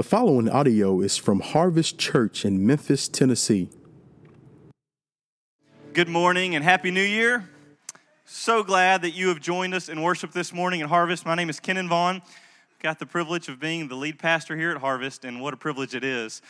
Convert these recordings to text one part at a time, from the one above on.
The following audio is from Harvest Church in Memphis, Tennessee. Good morning and Happy New Year. So glad that you have joined us in worship this morning at Harvest. My name is Kenan Vaughn. Got the privilege of being the lead pastor here at Harvest, and what a privilege it is.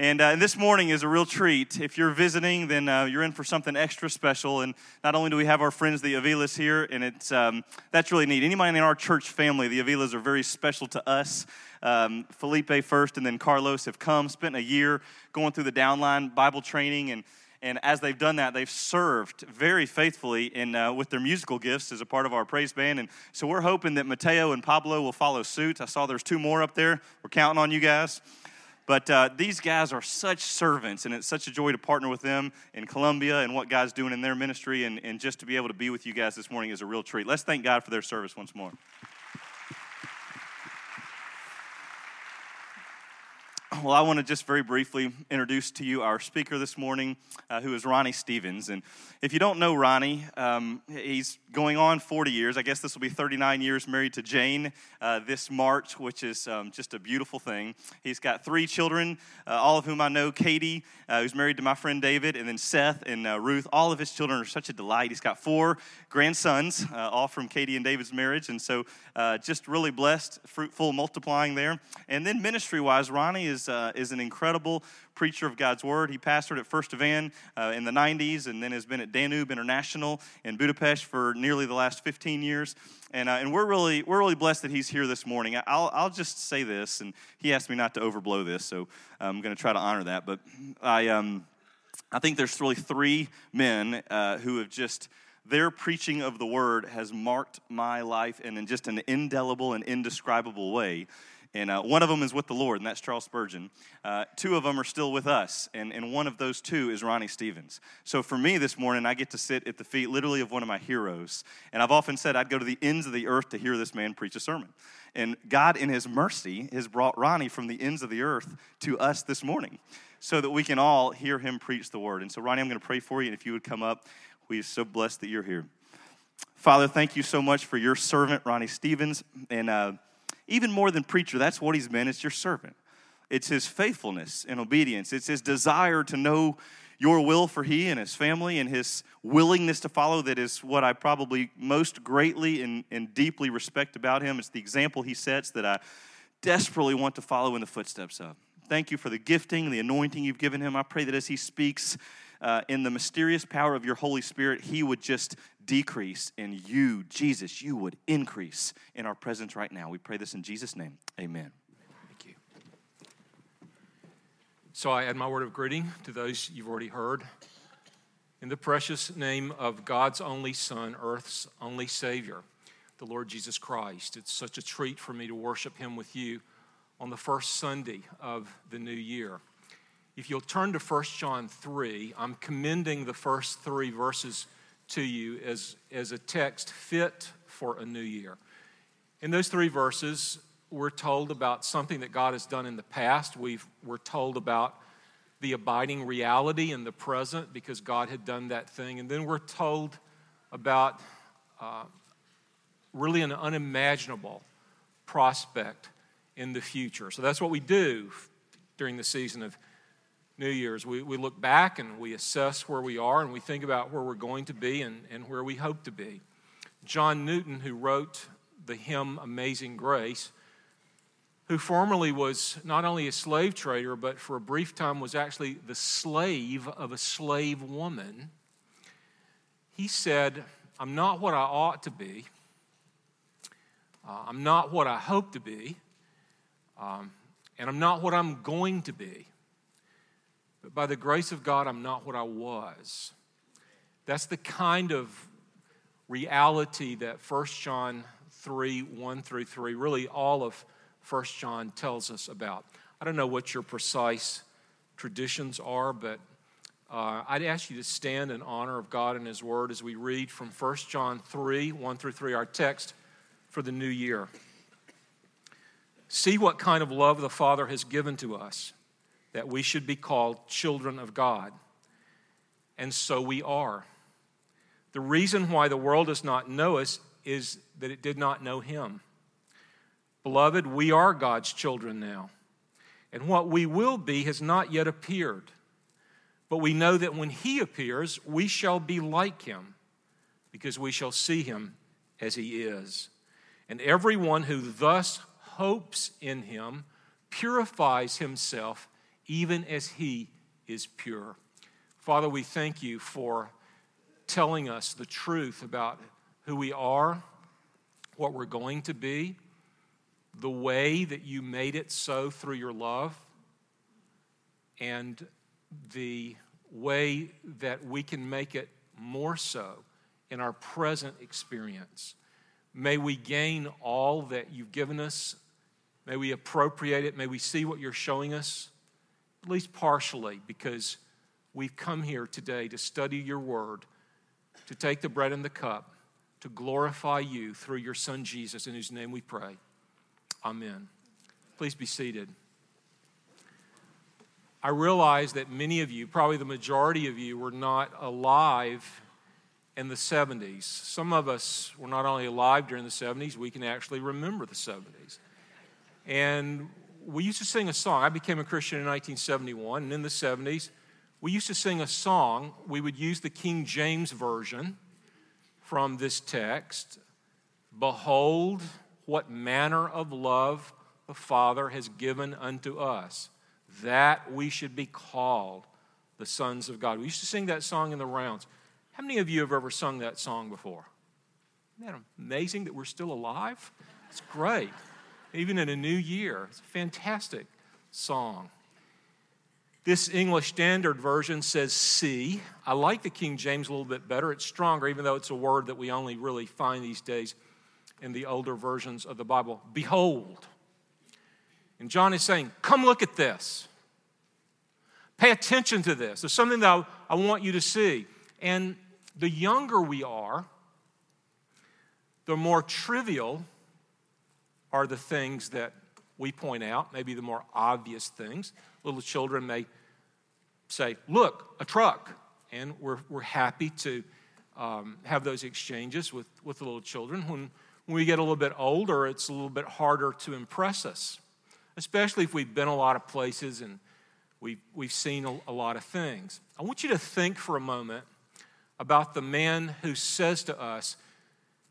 And, uh, this morning is a real treat. If you're visiting, then uh, you're in for something extra special. And not only do we have our friends, the Avilas, here, and it's, um, that's really neat. Anybody in our church family, the Avilas are very special to us. Um, Felipe first, and then Carlos have come, spent a year going through the downline Bible training. And, and as they've done that, they've served very faithfully in, uh, with their musical gifts as a part of our praise band. And so we're hoping that Mateo and Pablo will follow suit. I saw there's two more up there. We're counting on you guys. But uh, these guys are such servants, and it's such a joy to partner with them in Colombia and what God's doing in their ministry. And, and just to be able to be with you guys this morning is a real treat. Let's thank God for their service once more. Well, I want to just very briefly introduce to you our speaker this morning, uh, who is Ronnie Stevens. And if you don't know Ronnie, um, he's going on 40 years. I guess this will be 39 years married to Jane uh, this March, which is um, just a beautiful thing. He's got three children, uh, all of whom I know Katie, uh, who's married to my friend David, and then Seth and uh, Ruth. All of his children are such a delight. He's got four grandsons, uh, all from Katie and David's marriage. And so just really blessed, fruitful, multiplying there. And then ministry wise, Ronnie is uh, is an incredible preacher of God's word. He pastored at First Evan uh, in the 90s and then has been at Danube International in Budapest for nearly the last 15 years. And, uh, and we're, really, we're really blessed that he's here this morning. I'll, I'll just say this, and he asked me not to overblow this, so I'm going to try to honor that. But I, um, I think there's really three men uh, who have just their preaching of the word has marked my life in just an indelible and indescribable way. And uh, one of them is with the Lord, and that's Charles Spurgeon. Uh, two of them are still with us, and, and one of those two is Ronnie Stevens. So for me this morning, I get to sit at the feet literally of one of my heroes. And I've often said I'd go to the ends of the earth to hear this man preach a sermon. And God, in His mercy, has brought Ronnie from the ends of the earth to us this morning so that we can all hear him preach the word. And so, Ronnie, I'm going to pray for you, and if you would come up, we are so blessed that you're here. Father, thank you so much for your servant, Ronnie Stevens. And, uh, even more than preacher, that's what he's been. It's your servant. It's his faithfulness and obedience. It's his desire to know your will for he and his family and his willingness to follow that is what I probably most greatly and, and deeply respect about him. It's the example he sets that I desperately want to follow in the footsteps of. Thank you for the gifting, the anointing you've given him. I pray that as he speaks uh, in the mysterious power of your Holy Spirit, he would just decrease and you, Jesus, you would increase in our presence right now. We pray this in Jesus' name. Amen. Thank you. So I add my word of greeting to those you've already heard. In the precious name of God's only Son, earth's only Savior, the Lord Jesus Christ. It's such a treat for me to worship Him with you on the first Sunday of the new year. If you'll turn to 1 John 3, I'm commending the first three verses to you as, as a text fit for a new year. In those three verses, we're told about something that God has done in the past. we we're told about the abiding reality in the present because God had done that thing. And then we're told about uh, really an unimaginable prospect in the future. So that's what we do during the season of New Year's. We, we look back and we assess where we are and we think about where we're going to be and, and where we hope to be. John Newton, who wrote the hymn Amazing Grace, who formerly was not only a slave trader, but for a brief time was actually the slave of a slave woman, he said, I'm not what I ought to be. Uh, I'm not what I hope to be. Um, and I'm not what I'm going to be. But by the grace of God, I'm not what I was. That's the kind of reality that 1 John 3 1 through 3, really all of 1 John tells us about. I don't know what your precise traditions are, but uh, I'd ask you to stand in honor of God and His Word as we read from 1 John 3 1 through 3, our text for the new year. See what kind of love the Father has given to us that we should be called children of God. And so we are. The reason why the world does not know us is that it did not know Him. Beloved, we are God's children now. And what we will be has not yet appeared. But we know that when he appears, we shall be like him, because we shall see him as he is. And everyone who thus hopes in him purifies himself even as he is pure. Father, we thank you for telling us the truth about who we are, what we're going to be, the way that you made it so through your love, and the way that we can make it more so in our present experience. May we gain all that you've given us. May we appropriate it. May we see what you're showing us, at least partially, because we've come here today to study your word, to take the bread and the cup, to glorify you through your son Jesus, in whose name we pray. Amen. Please be seated. I realize that many of you, probably the majority of you, were not alive in the 70s. Some of us were not only alive during the 70s, we can actually remember the 70s. And we used to sing a song. I became a Christian in 1971, and in the 70s, we used to sing a song. We would use the King James Version from this text Behold, what manner of love the Father has given unto us that we should be called the sons of God. We used to sing that song in the rounds. How many of you have ever sung that song before? Isn't that amazing that we're still alive? It's great. Even in a new year, it's a fantastic song. This English Standard Version says see. I like the King James a little bit better. It's stronger, even though it's a word that we only really find these days in the older versions of the Bible. Behold. And John is saying, Come look at this. Pay attention to this. There's something that I, want you to see. And the younger we are, the more trivial are the things that we point out, maybe the more obvious things. Little children may say, Look, a truck. And we're, we're happy to um, have those exchanges with, with little children. When, when we get a little bit older, it's a little bit harder to impress us especially if we've been a lot of places and we've, we've seen a, a lot of things. I want you to think for a moment about the man who says to us,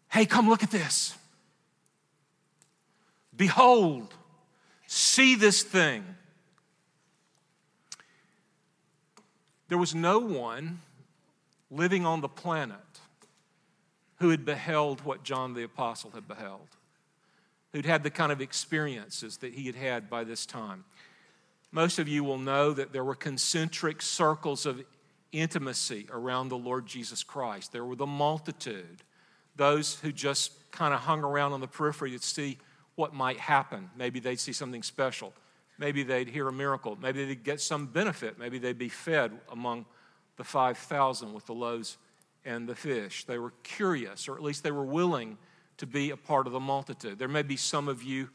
Hey, come look at this. Behold, see this thing. There was no one living on the planet who had beheld what John the Apostle had beheld who'd had the kind of experiences that he had had by this time. Most of you will know that there were concentric circles of intimacy around the Lord Jesus Christ. There were the multitude, those who just kind of hung around on the periphery to see what might happen. Maybe they'd see something special. Maybe they'd hear a miracle. Maybe they'd get some benefit. Maybe they'd be fed among the 5,000 with the loaves and the fish. They were curious, or at least they were willing to be a part of the multitude. There may be some of you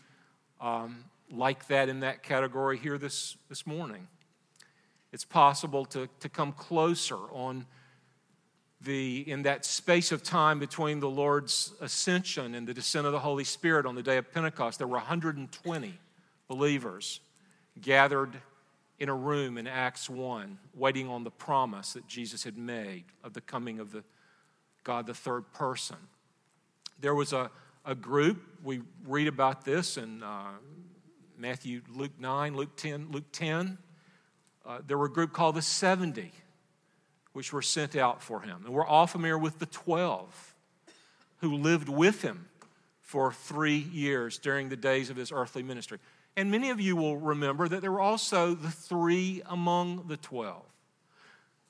um, like that in that category here this, this morning. It's possible to, to come closer on the, in that space of time between the Lord's ascension and the descent of the Holy Spirit on the day of Pentecost. There were 120 believers gathered in a room in Acts 1, waiting on the promise that Jesus had made of the coming of the God, the third person. There was a, a group, we read about this in uh, Matthew, Luke 9, Luke 10, Luke 10. Uh, there were a group called the 70, which were sent out for him. And we're all familiar with the 12 who lived with him for three years during the days of his earthly ministry. And many of you will remember that there were also the three among the 12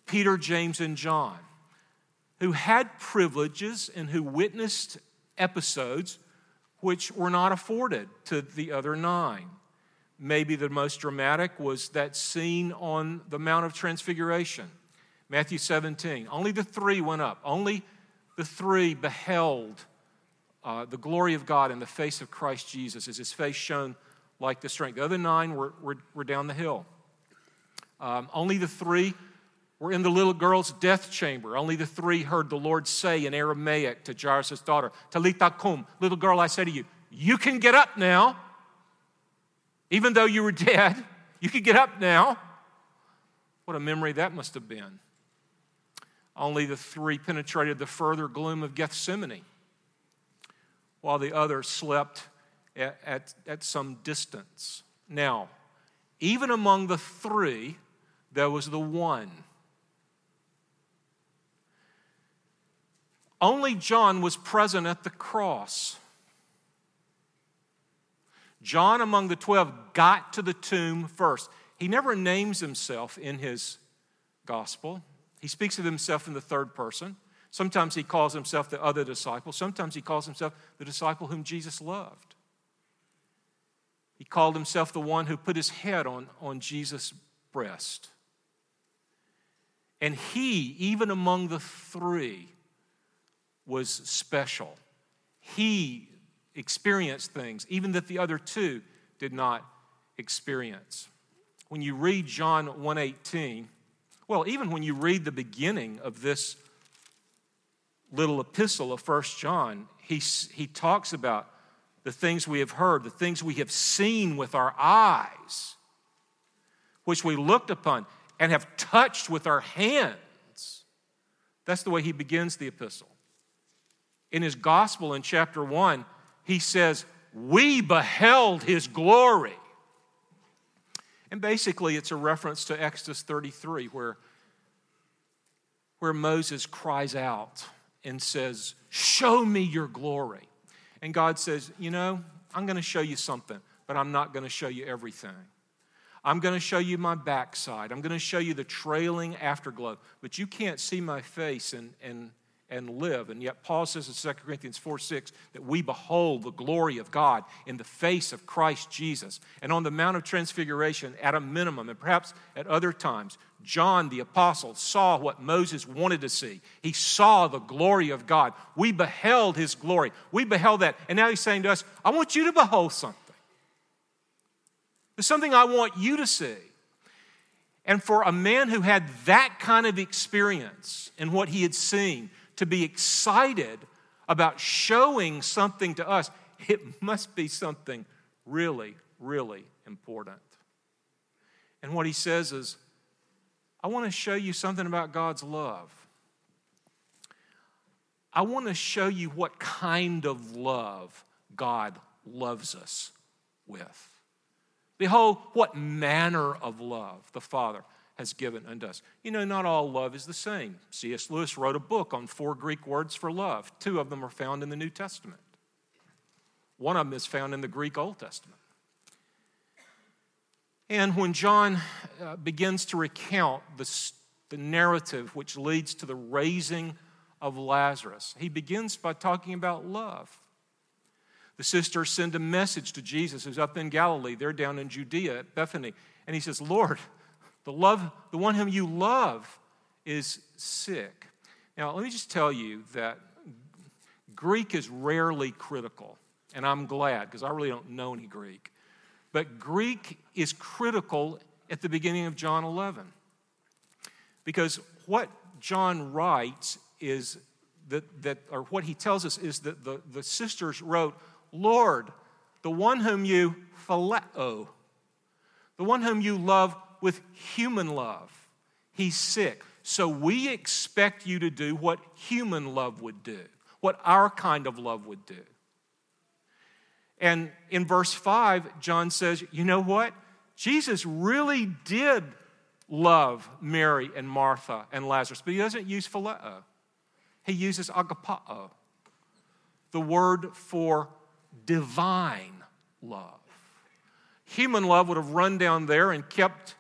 Peter, James, and John, who had privileges and who witnessed episodes which were not afforded to the other nine. Maybe the most dramatic was that scene on the Mount of Transfiguration, Matthew 17. Only the three went up, only the three beheld uh, the glory of God in the face of Christ Jesus as his face shone like the strength. The other nine were, were, were down the hill. Um, only the three were in the little girl's death chamber. Only the three heard the Lord say in Aramaic to Jairus' daughter, Talitha kum, little girl, I say to you, you can get up now. Even though you were dead, You could get up now. What a memory that must have been. Only the three penetrated the further gloom of Gethsemane, while the others slept at, at, at some distance. Now, even among the three, there was the one. Only John was present at the cross. John, among the 12, got to the tomb first. He never names himself in his gospel. He speaks of himself in the third person. Sometimes he calls himself the other disciple. Sometimes he calls himself the disciple whom Jesus loved. He called himself the one who put his head on, on Jesus' breast. And he, even among the three, was special. He experienced things, even that the other two did not experience. When you read John 1:18, well, even when you read the beginning of this little epistle of First John, he, he talks about the things we have heard, the things we have seen with our eyes, which we looked upon and have touched with our hands. That's the way he begins the epistle. In his gospel in chapter 1, he says, We beheld his glory. And basically, it's a reference to Exodus 33, where, where Moses cries out and says, Show me your glory. And God says, You know, I'm going to show you something, but I'm not going to show you everything. I'm going to show you my backside. I'm going to show you the trailing afterglow, but you can't see my face and, and, and live. And yet, Paul says in 2 Corinthians 4 6 that we behold the glory of God in the face of Christ Jesus. And on the Mount of Transfiguration, at a minimum, and perhaps at other times, John the Apostle saw what Moses wanted to see. He saw the glory of God. We beheld his glory. We beheld that. And now he's saying to us, I want you to behold something. There's something I want you to see. And for a man who had that kind of experience in what he had seen, to be excited about showing something to us, it must be something really, really important. And what he says is, I want to show you something about God's love. I want to show you what kind of love God loves us with. Behold, what manner of love the Father has given unto us. You know, not all love is the same. C.S. Lewis wrote a book on four Greek words for love. Two of them are found in the New Testament, one of them is found in the Greek Old Testament. And when John uh, begins to recount the, the narrative which leads to the raising of Lazarus, he begins by talking about love. The sisters send a message to Jesus, who's up in Galilee. They're down in Judea at Bethany. And he says, Lord, the, love, the one whom you love is sick. Now, let me just tell you that Greek is rarely critical, and I'm glad because I really don't know any Greek. But Greek is critical at the beginning of John 11. Because what John writes is that, that or what he tells us is that the, the sisters wrote, Lord, the one whom you phileo, oh, the one whom you love with human love. He's sick. So we expect you to do what human love would do, what our kind of love would do. And in verse 5, John says, you know what? Jesus really did love Mary and Martha and Lazarus, but he doesn't use phileo. He uses agapao, the word for divine love. Human love would have run down there and kept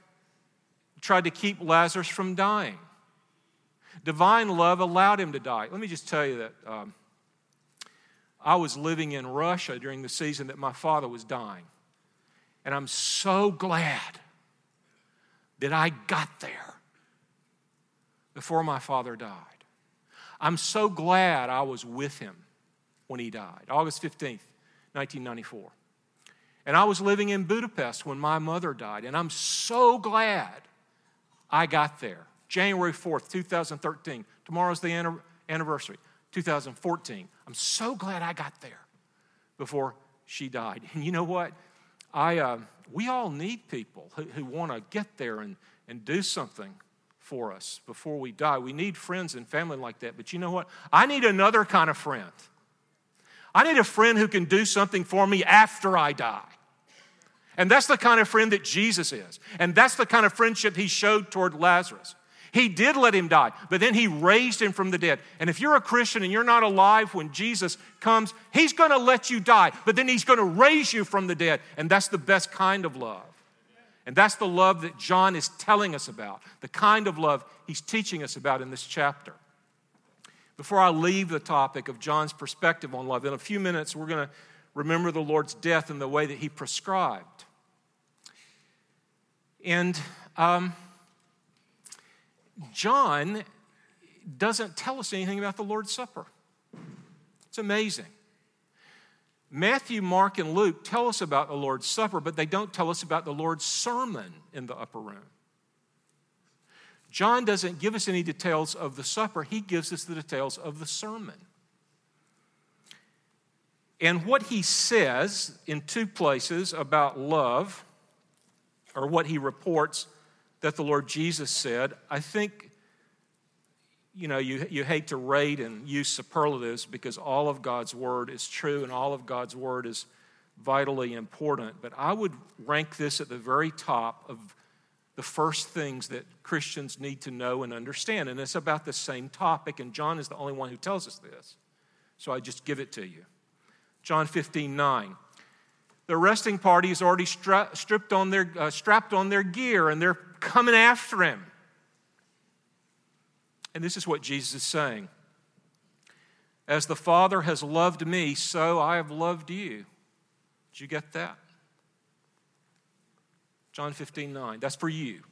tried to keep Lazarus from dying. Divine love allowed him to die. Let me just tell you that um, I was living in Russia during the season that my father was dying. And I'm so glad that I got there before my father died. I'm so glad I was with him when he died, August 15th, 1994. And I was living in Budapest when my mother died. And I'm so glad I got there. January 4th, 2013. Tomorrow's the anniversary, 2014. I'm so glad I got there before she died. And you know what? I, uh, we all need people who, who want to get there and, and do something for us before we die. We need friends and family like that. But you know what? I need another kind of friend. I need a friend who can do something for me after I die. And that's the kind of friend that Jesus is. And that's the kind of friendship he showed toward Lazarus. He did let him die, but then he raised him from the dead. And if you're a Christian and you're not alive when Jesus comes, he's going to let you die, but then he's going to raise you from the dead. And that's the best kind of love. And that's the love that John is telling us about, the kind of love he's teaching us about in this chapter. Before I leave the topic of John's perspective on love, in a few minutes, we're going to remember the Lord's death in the way that he prescribed. And um, John doesn't tell us anything about the Lord's Supper. It's amazing. Matthew, Mark, and Luke tell us about the Lord's Supper, but they don't tell us about the Lord's sermon in the upper room. John doesn't give us any details of the supper, he gives us the details of the sermon. And what he says in two places about love, or what he reports that the Lord Jesus said, I think, you know, you, you hate to rate and use superlatives because all of God's word is true and all of God's word is vitally important. But I would rank this at the very top of the first things that Christians need to know and understand. And it's about the same topic, and John is the only one who tells us this. So I just give it to you. John 15, 9. The arresting party is already stra- stripped on their, uh, strapped on their gear, and they're coming after him. And this is what Jesus is saying As the Father has loved me, so I have loved you. Did you get that? John 15, 9. That's for you.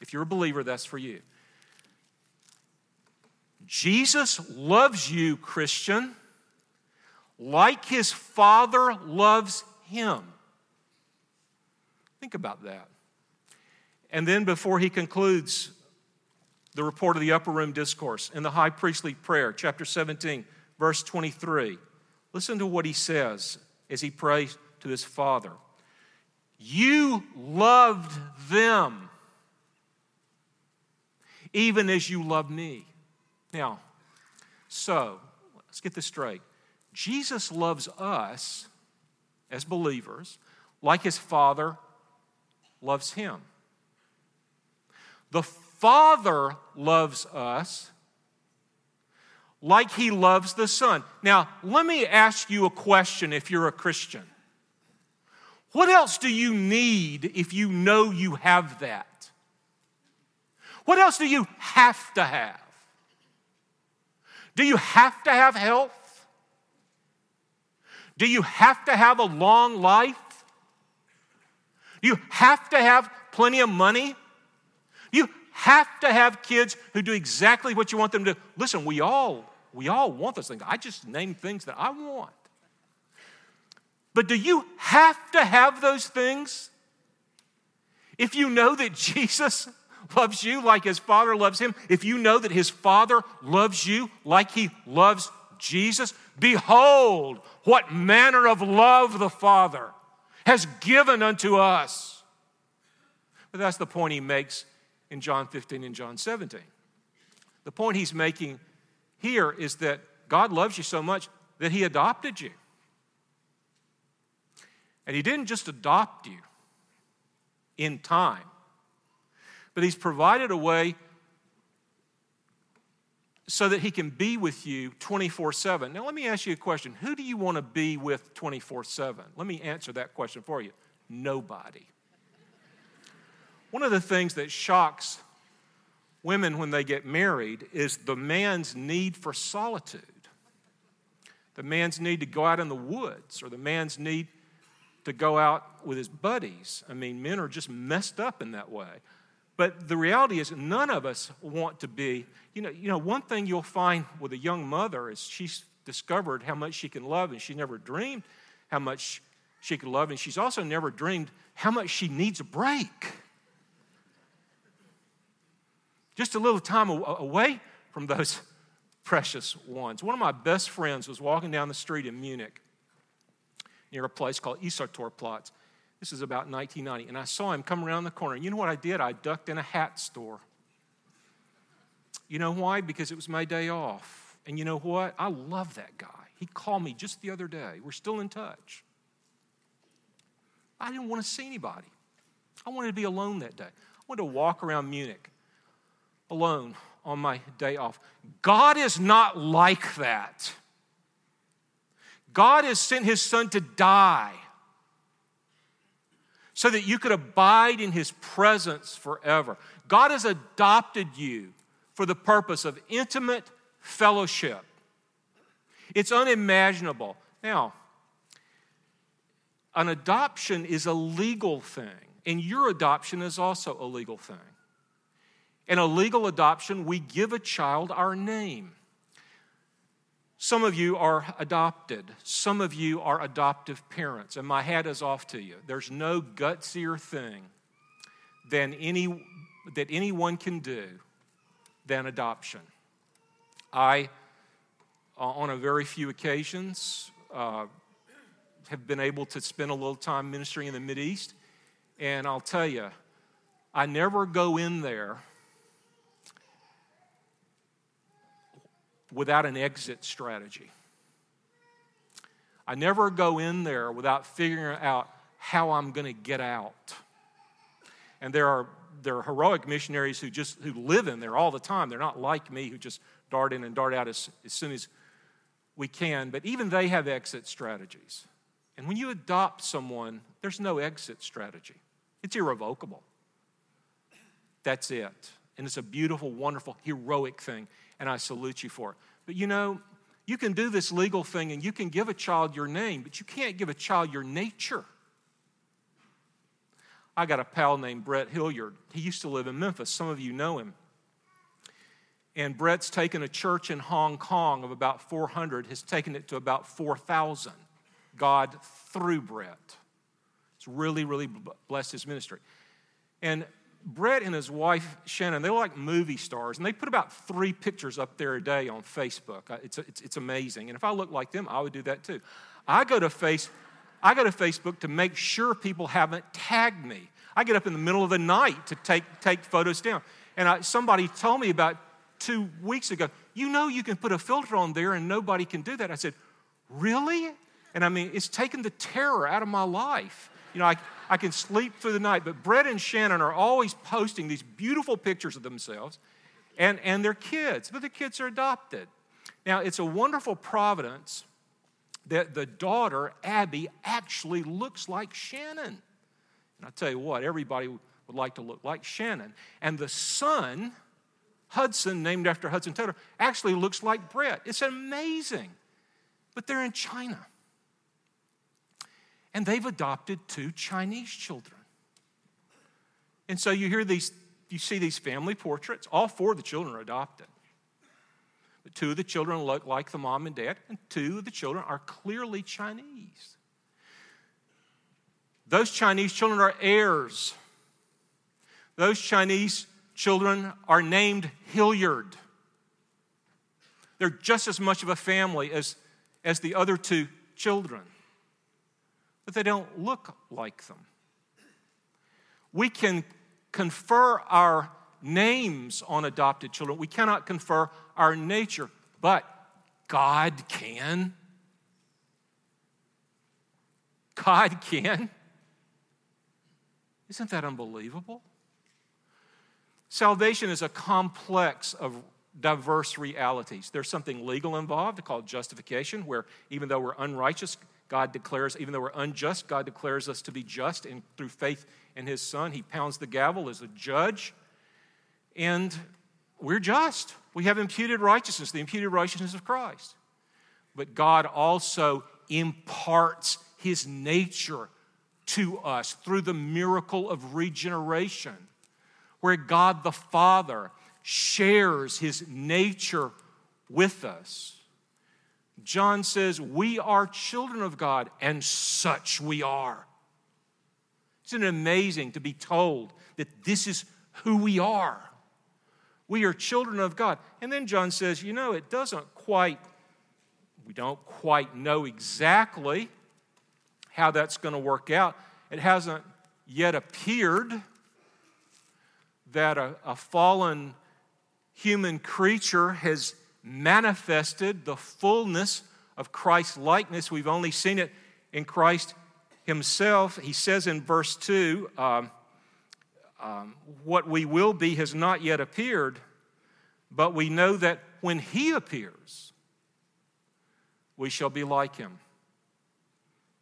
If you're a believer, that's for you. Jesus loves you, Christian, like his Father loves him. Think about that. And then, before he concludes the report of the upper room discourse in the high priestly prayer, chapter 17, verse 23, listen to what he says as he prays to his Father. You loved them even as you love me. Now, so let's get this straight. Jesus loves us as believers like his Father loves him. The Father loves us like he loves the Son. Now, let me ask you a question if you're a Christian. What else do you need if you know you have that? What else do you have to have? Do you have to have health? Do you have to have a long life? Do you have to have plenty of money? Do you have to have kids who do exactly what you want them to do? Listen, we all we all want those things. I just name things that I want. But do you have to have those things? If you know that Jesus loves you like his Father loves him, if you know that his Father loves you like he loves Jesus, behold what manner of love the Father has given unto us. But that's the point he makes in John 15 and John 17. The point he's making here is that God loves you so much that he adopted you. And He didn't just adopt you in time, but He's provided a way so that He can be with you 24 7. Now, let me ask you a question Who do you want to be with 24 7? Let me answer that question for you. Nobody. One of the things that shocks women when they get married is the man's need for solitude, the man's need to go out in the woods, or the man's need to go out with his buddies. I mean, men are just messed up in that way. But the reality is, none of us want to be. You know, you know, one thing you'll find with a young mother is she's discovered how much she can love, and she never dreamed how much she could love, and she's also never dreamed how much she needs a break. Just a little time away from those precious ones. One of my best friends was walking down the street in Munich near a place called Isartorplatz. This is about 1990. And I saw him come around the corner. You know what I did? I ducked in a hat store. You know why? Because it was my day off. And you know what? I love that guy. He called me just the other day. We're still in touch. I didn't want to see anybody. I wanted to be alone that day. I wanted to walk around Munich alone on my day off. God is not like that. God has sent his son to die so that you could abide in his presence forever. God has adopted you for the purpose of intimate fellowship. It's unimaginable. Now, an adoption is a legal thing, and your adoption is also a legal thing. In a legal adoption, we give a child our name. Some of you are adopted. Some of you are adoptive parents, and my hat is off to you. There's no gutsier thing than any, that anyone can do than adoption. I, uh, on a very few occasions, uh, have been able to spend a little time ministering in the East, and I'll tell you, I never go in there without an exit strategy. I never go in there without figuring out how I'm going to get out. And there are, there are heroic missionaries who just who live in there all the time. They're not like me who just dart in and dart out as, as soon as we can, but even they have exit strategies. And when you adopt someone, there's no exit strategy. It's irrevocable. That's it. And it's a beautiful, wonderful, heroic thing and I salute you for it. But you know, you can do this legal thing and you can give a child your name, but you can't give a child your nature. I got a pal named Brett Hilliard. He used to live in Memphis. Some of you know him. And Brett's taken a church in Hong Kong of about 400, has taken it to about 4,000. God through Brett. It's really, really blessed his ministry. And Brett and his wife Shannon, they're like movie stars, and they put about three pictures up there a day on Facebook. Uh, it's, it's, it's amazing. And if I looked like them, I would do that too. I go to face, I go to Facebook to make sure people haven't tagged me. I get up in the middle of the night to take, take photos down. And I, somebody told me about two weeks ago, you know you can put a filter on there and nobody can do that. I said, really? And I mean, it's taken the terror out of my life. You know, I, I can sleep through the night. But Brett and Shannon are always posting these beautiful pictures of themselves and, and their kids, but the kids are adopted. Now, it's a wonderful providence that the daughter, Abby, actually looks like Shannon. And I tell you what, everybody would like to look like Shannon. And the son, Hudson, named after Hudson Taylor, actually looks like Brett. It's amazing. But they're in China and they've adopted two Chinese children. And so you hear these, you see these family portraits. All four of the children are adopted. But two of the children look like the mom and dad, and two of the children are clearly Chinese. Those Chinese children are heirs. Those Chinese children are named Hilliard. They're just as much of a family as, as the other two children but they don't look like them. We can confer our names on adopted children, we cannot confer our nature, but God can. God can. Isn't that unbelievable? Salvation is a complex of diverse realities. There's something legal involved called justification, where even though we're unrighteous, God declares, even though we're unjust, God declares us to be just and through faith in His Son. He pounds the gavel as a judge. And we're just. We have imputed righteousness, the imputed righteousness of Christ. But God also imparts His nature to us through the miracle of regeneration, where God the Father shares His nature with us. John says, We are children of God, and such we are. Isn't it amazing to be told that this is who we are? We are children of God. And then John says, You know, it doesn't quite, we don't quite know exactly how that's going to work out. it hasn't yet appeared that a, a fallen human creature has manifested the fullness of Christ's likeness. We've only seen it in Christ Himself. He says in verse 2 um, um, What we will be has not yet appeared, but we know that when He appears, we shall be like Him.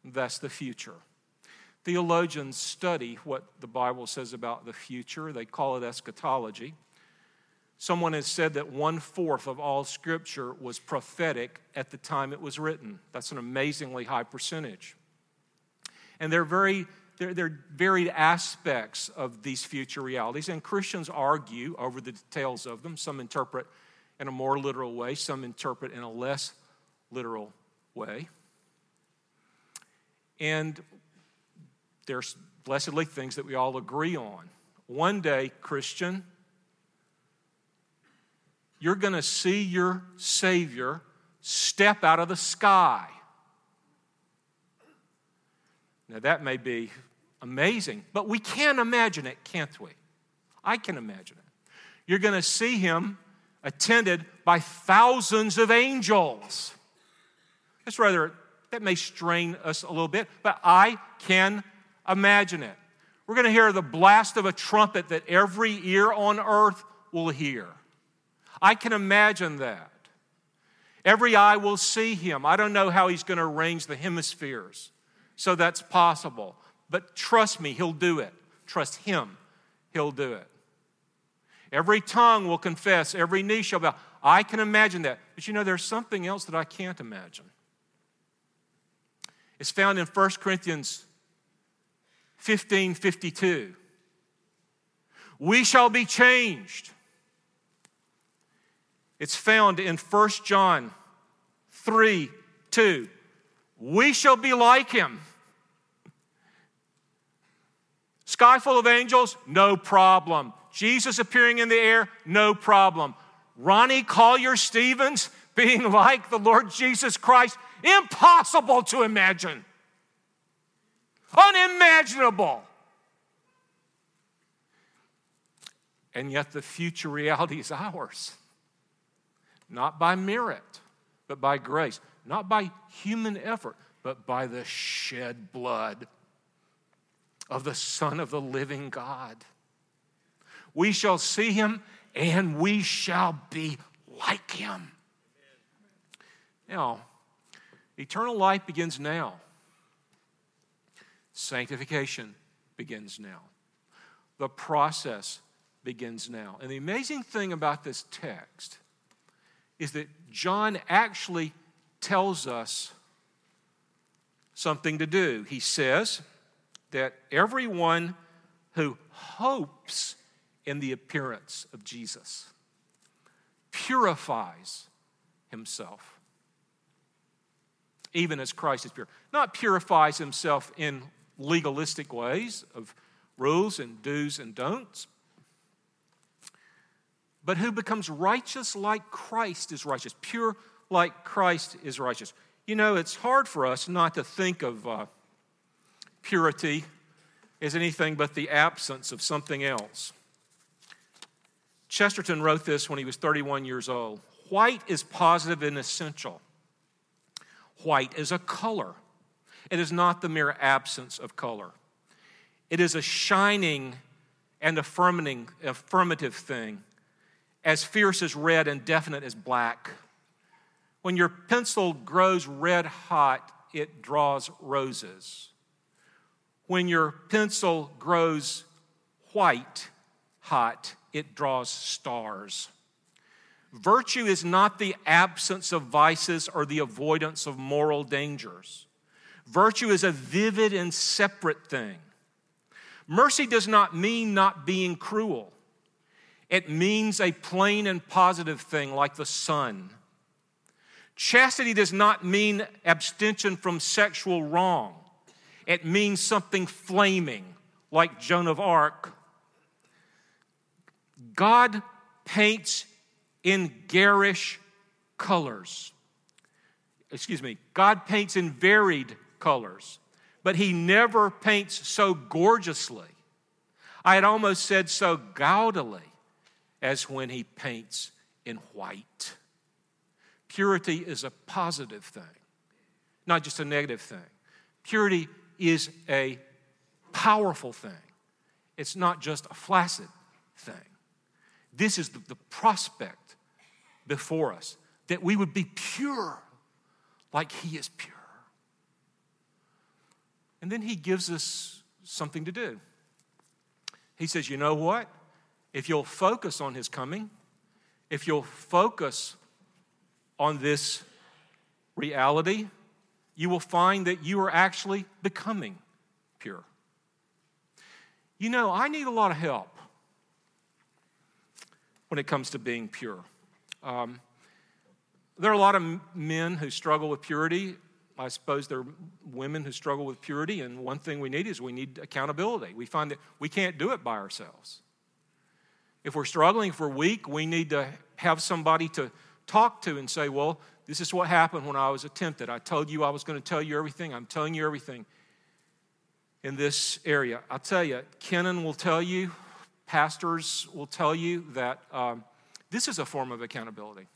That's the future. Theologians study what the Bible says about the future, they call it eschatology. Someone has said that one fourth of all scripture was prophetic at the time it was written. That's an amazingly high percentage. And they're very they're, they're varied aspects of these future realities, and Christians argue over the details of them. Some interpret in a more literal way, some interpret in a less literal way. And there's blessedly things that we all agree on. One day, Christian, you're going to see your Savior step out of the sky. Now, that may be amazing, but we can imagine it, can't we? I can imagine it. You're going to see him attended by thousands of angels. That's rather, that may strain us a little bit, but I can imagine it. We're going to hear the blast of a trumpet that every ear on earth will hear. I can imagine that. Every eye will see him. I don't know how he's going to arrange the hemispheres, so that's possible. But trust me, he'll do it. Trust him, he'll do it. Every tongue will confess, every knee shall bow. I can imagine that. But you know, there's something else that I can't imagine. It's found in 1 Corinthians 15 52. We shall be changed. It's found in 1 John 3 2. We shall be like him. Sky full of angels, no problem. Jesus appearing in the air, no problem. Ronnie Collier Stevens being like the Lord Jesus Christ, impossible to imagine. Unimaginable. And yet the future reality is ours. Not by merit, but by grace. Not by human effort, but by the shed blood of the Son of the living God. We shall see him and we shall be like him. Now, eternal life begins now. Sanctification begins now. The process begins now. And the amazing thing about this text is that John actually tells us something to do. He says that everyone who hopes in the appearance of Jesus purifies himself, even as Christ is pure. Not purifies himself in legalistic ways of rules and do's and don'ts, but who becomes righteous like Christ is righteous, pure like Christ is righteous. You know, it's hard for us not to think of uh, purity as anything but the absence of something else. Chesterton wrote this when he was 31 years old. White is positive and essential. White is a color. It is not the mere absence of color. It is a shining and affirming, affirmative thing as fierce as red and definite as black. When your pencil grows red hot, it draws roses. When your pencil grows white hot, it draws stars. Virtue is not the absence of vices or the avoidance of moral dangers. Virtue is a vivid and separate thing. Mercy does not mean not being cruel. It means a plain and positive thing like the sun. Chastity does not mean abstention from sexual wrong. It means something flaming like Joan of Arc. God paints in garish colors. Excuse me, God paints in varied colors, but he never paints so gorgeously. I had almost said so gaudily as when he paints in white. Purity is a positive thing, not just a negative thing. Purity is a powerful thing, it's not just a flaccid thing. This is the, the prospect before us that we would be pure like He is pure. And then He gives us something to do. He says, You know what? If you'll focus on His coming, if you'll focus on this reality, you will find that you are actually becoming pure. You know, I need a lot of help when it comes to being pure. Um, there are a lot of men who struggle with purity. I suppose there are women who struggle with purity, and one thing we need is we need accountability. We find that we can't do it by ourselves. If we're struggling, if we're weak, we need to have somebody to talk to and say, Well, this is what happened when I was tempted. I told you I was going to tell you everything. I'm telling you everything in this area. I'll tell you, Kenan will tell you, pastors will tell you that um, this is a form of accountability.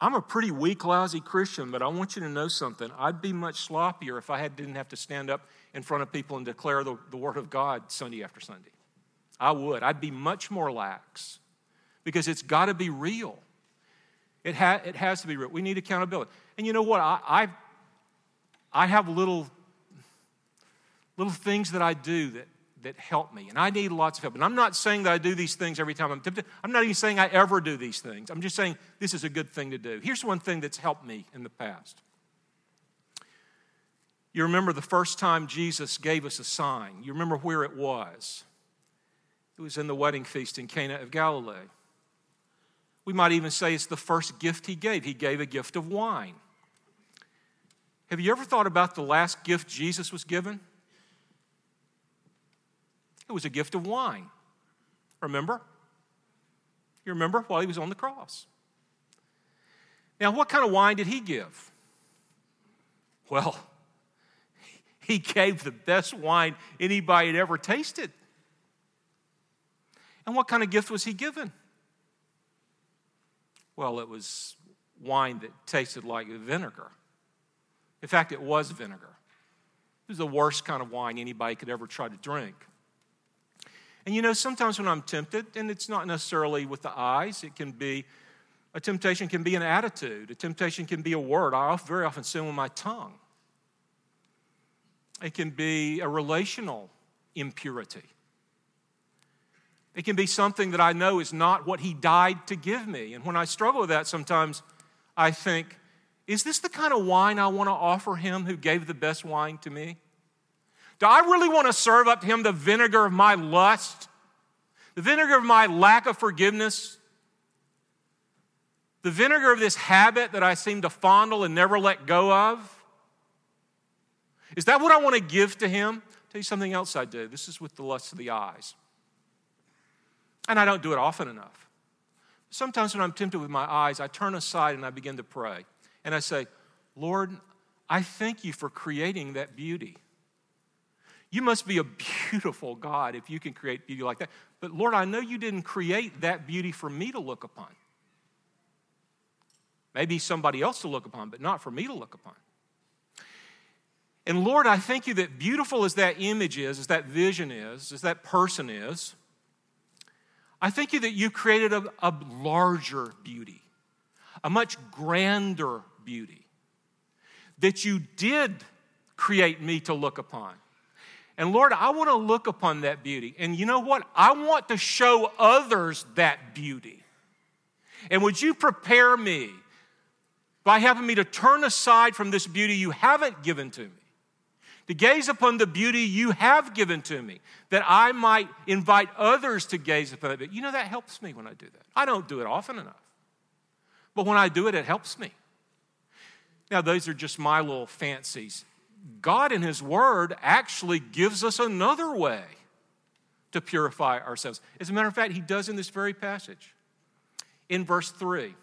I'm a pretty weak, lousy Christian, but I want you to know something. I'd be much sloppier if I had, didn't have to stand up in front of people and declare the, the Word of God Sunday after Sunday. I would. I'd be much more lax because it's got to be real. It, ha- it has to be real. We need accountability. And you know what? I, I, I have little, little things that I do that that help me. And I need lots of help. And I'm not saying that I do these things every time I'm tempted. I'm not even saying I ever do these things. I'm just saying this is a good thing to do. Here's one thing that's helped me in the past. You remember the first time Jesus gave us a sign. You remember where it was. It was in the wedding feast in Cana of Galilee. We might even say it's the first gift he gave. He gave a gift of wine. Have you ever thought about the last gift Jesus was given? It was a gift of wine. Remember? You remember while he was on the cross. Now, what kind of wine did he give? Well, he gave the best wine anybody had ever tasted. And what kind of gift was he given? Well, it was wine that tasted like vinegar. In fact, it was vinegar. It was the worst kind of wine anybody could ever try to drink. And you know, sometimes when I'm tempted, and it's not necessarily with the eyes, it can be a temptation can be an attitude, a temptation can be a word. I very often sin with my tongue. It can be a relational impurity. It can be something that I know is not what He died to give me. And when I struggle with that, sometimes I think, is this the kind of wine I want to offer Him who gave the best wine to me? Do I really want to serve up to him the vinegar of my lust? The vinegar of my lack of forgiveness? The vinegar of this habit that I seem to fondle and never let go of? Is that what I want to give to him? I'll tell you something else I do. This is with the lust of the eyes. And I don't do it often enough. Sometimes when I'm tempted with my eyes, I turn aside and I begin to pray. And I say, Lord, I thank you for creating that beauty. You must be a beautiful God if you can create beauty like that. But Lord, I know you didn't create that beauty for me to look upon. Maybe somebody else to look upon, but not for me to look upon. And Lord, I thank you that beautiful as that image is, as that vision is, as that person is, I thank you that you created a, a larger beauty, a much grander beauty, that you did create me to look upon. And Lord, I want to look upon that beauty. And you know what? I want to show others that beauty. And would you prepare me by having me to turn aside from this beauty you haven't given to me, to gaze upon the beauty you have given to me, that I might invite others to gaze upon it. You know, that helps me when I do that. I don't do it often enough. But when I do it, it helps me. Now, those are just my little fancies. God in His Word actually gives us another way to purify ourselves. As a matter of fact, He does in this very passage. In verse 3,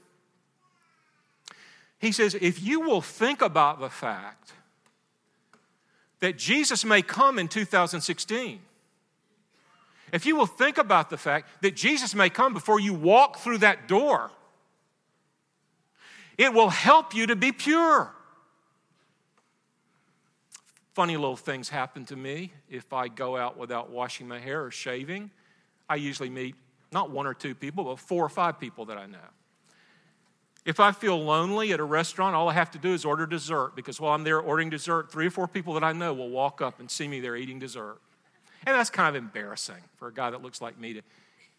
He says, If you will think about the fact that Jesus may come in 2016, if you will think about the fact that Jesus may come before you walk through that door, it will help you to be pure. Funny little things happen to me if I go out without washing my hair or shaving. I usually meet not one or two people, but four or five people that I know. If I feel lonely at a restaurant, all I have to do is order dessert because while I'm there ordering dessert, three or four people that I know will walk up and see me there eating dessert. And that's kind of embarrassing for a guy that looks like me to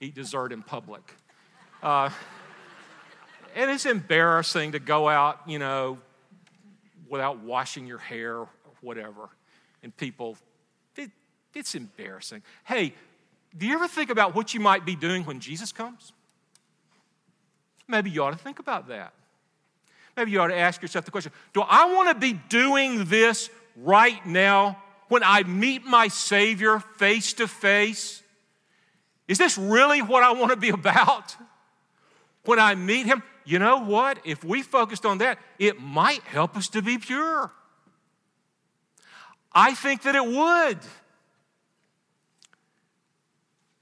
eat dessert in public. Uh, and it's embarrassing to go out, you know, without washing your hair or whatever. And people, it, it's embarrassing. Hey, do you ever think about what you might be doing when Jesus comes? Maybe you ought to think about that. Maybe you ought to ask yourself the question Do I want to be doing this right now when I meet my Savior face to face? Is this really what I want to be about? When I meet Him, you know what? If we focused on that, it might help us to be pure. I think that it would.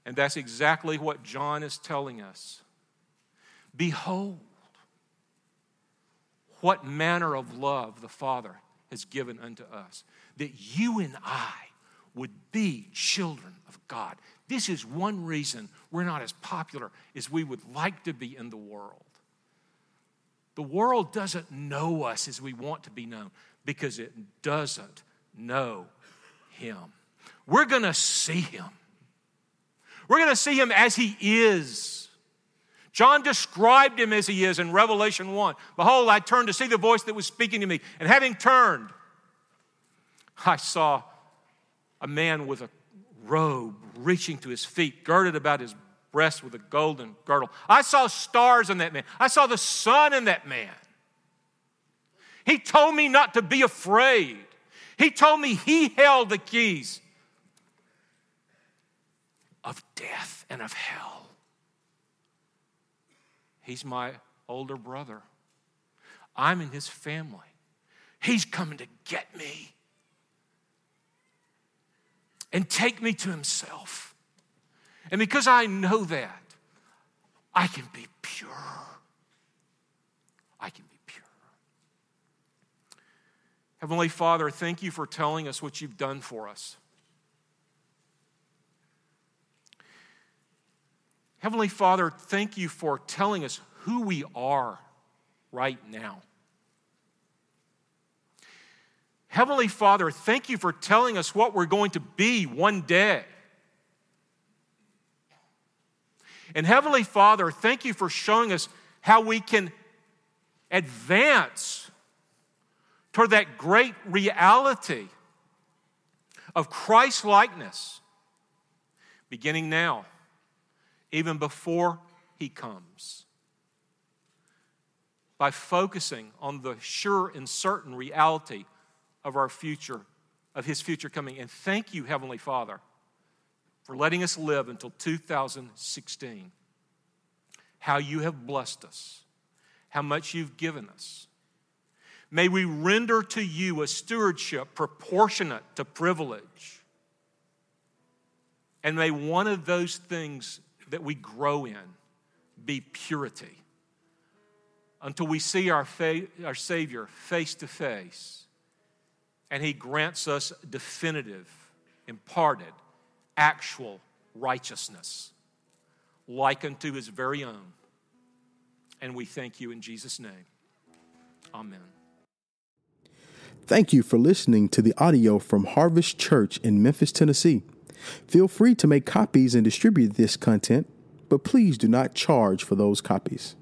And that's exactly what John is telling us. Behold, what manner of love the Father has given unto us, that you and I would be children of God. This is one reason we're not as popular as we would like to be in the world. The world doesn't know us as we want to be known because it doesn't know Him. We're going to see Him. We're going to see Him as He is. John described Him as He is in Revelation 1. Behold, I turned to see the voice that was speaking to me, and having turned, I saw a man with a robe reaching to his feet, girded about his breast with a golden girdle. I saw stars in that man. I saw the sun in that man. He told me not to be afraid. He told me he held the keys of death and of hell. He's my older brother. I'm in his family. He's coming to get me and take me to himself. And because I know that, I can be pure. I can be pure. Heavenly Father, thank you for telling us what you've done for us. Heavenly Father, thank you for telling us who we are right now. Heavenly Father, thank you for telling us what we're going to be one day. And Heavenly Father, thank you for showing us how we can advance toward that great reality of Christ likeness beginning now, even before He comes. By focusing on the sure and certain reality of our future, of His future coming. And thank you, Heavenly Father, for letting us live until 2016. How you have blessed us, how much you've given us. May we render to you a stewardship proportionate to privilege. And may one of those things that we grow in be purity until we see our, fa- our Savior face to face and He grants us definitive, imparted, actual righteousness, like unto His very own. And we thank you in Jesus' name. Amen. Thank you for listening to the audio from Harvest Church in Memphis, Tennessee. Feel free to make copies and distribute this content, but please do not charge for those copies.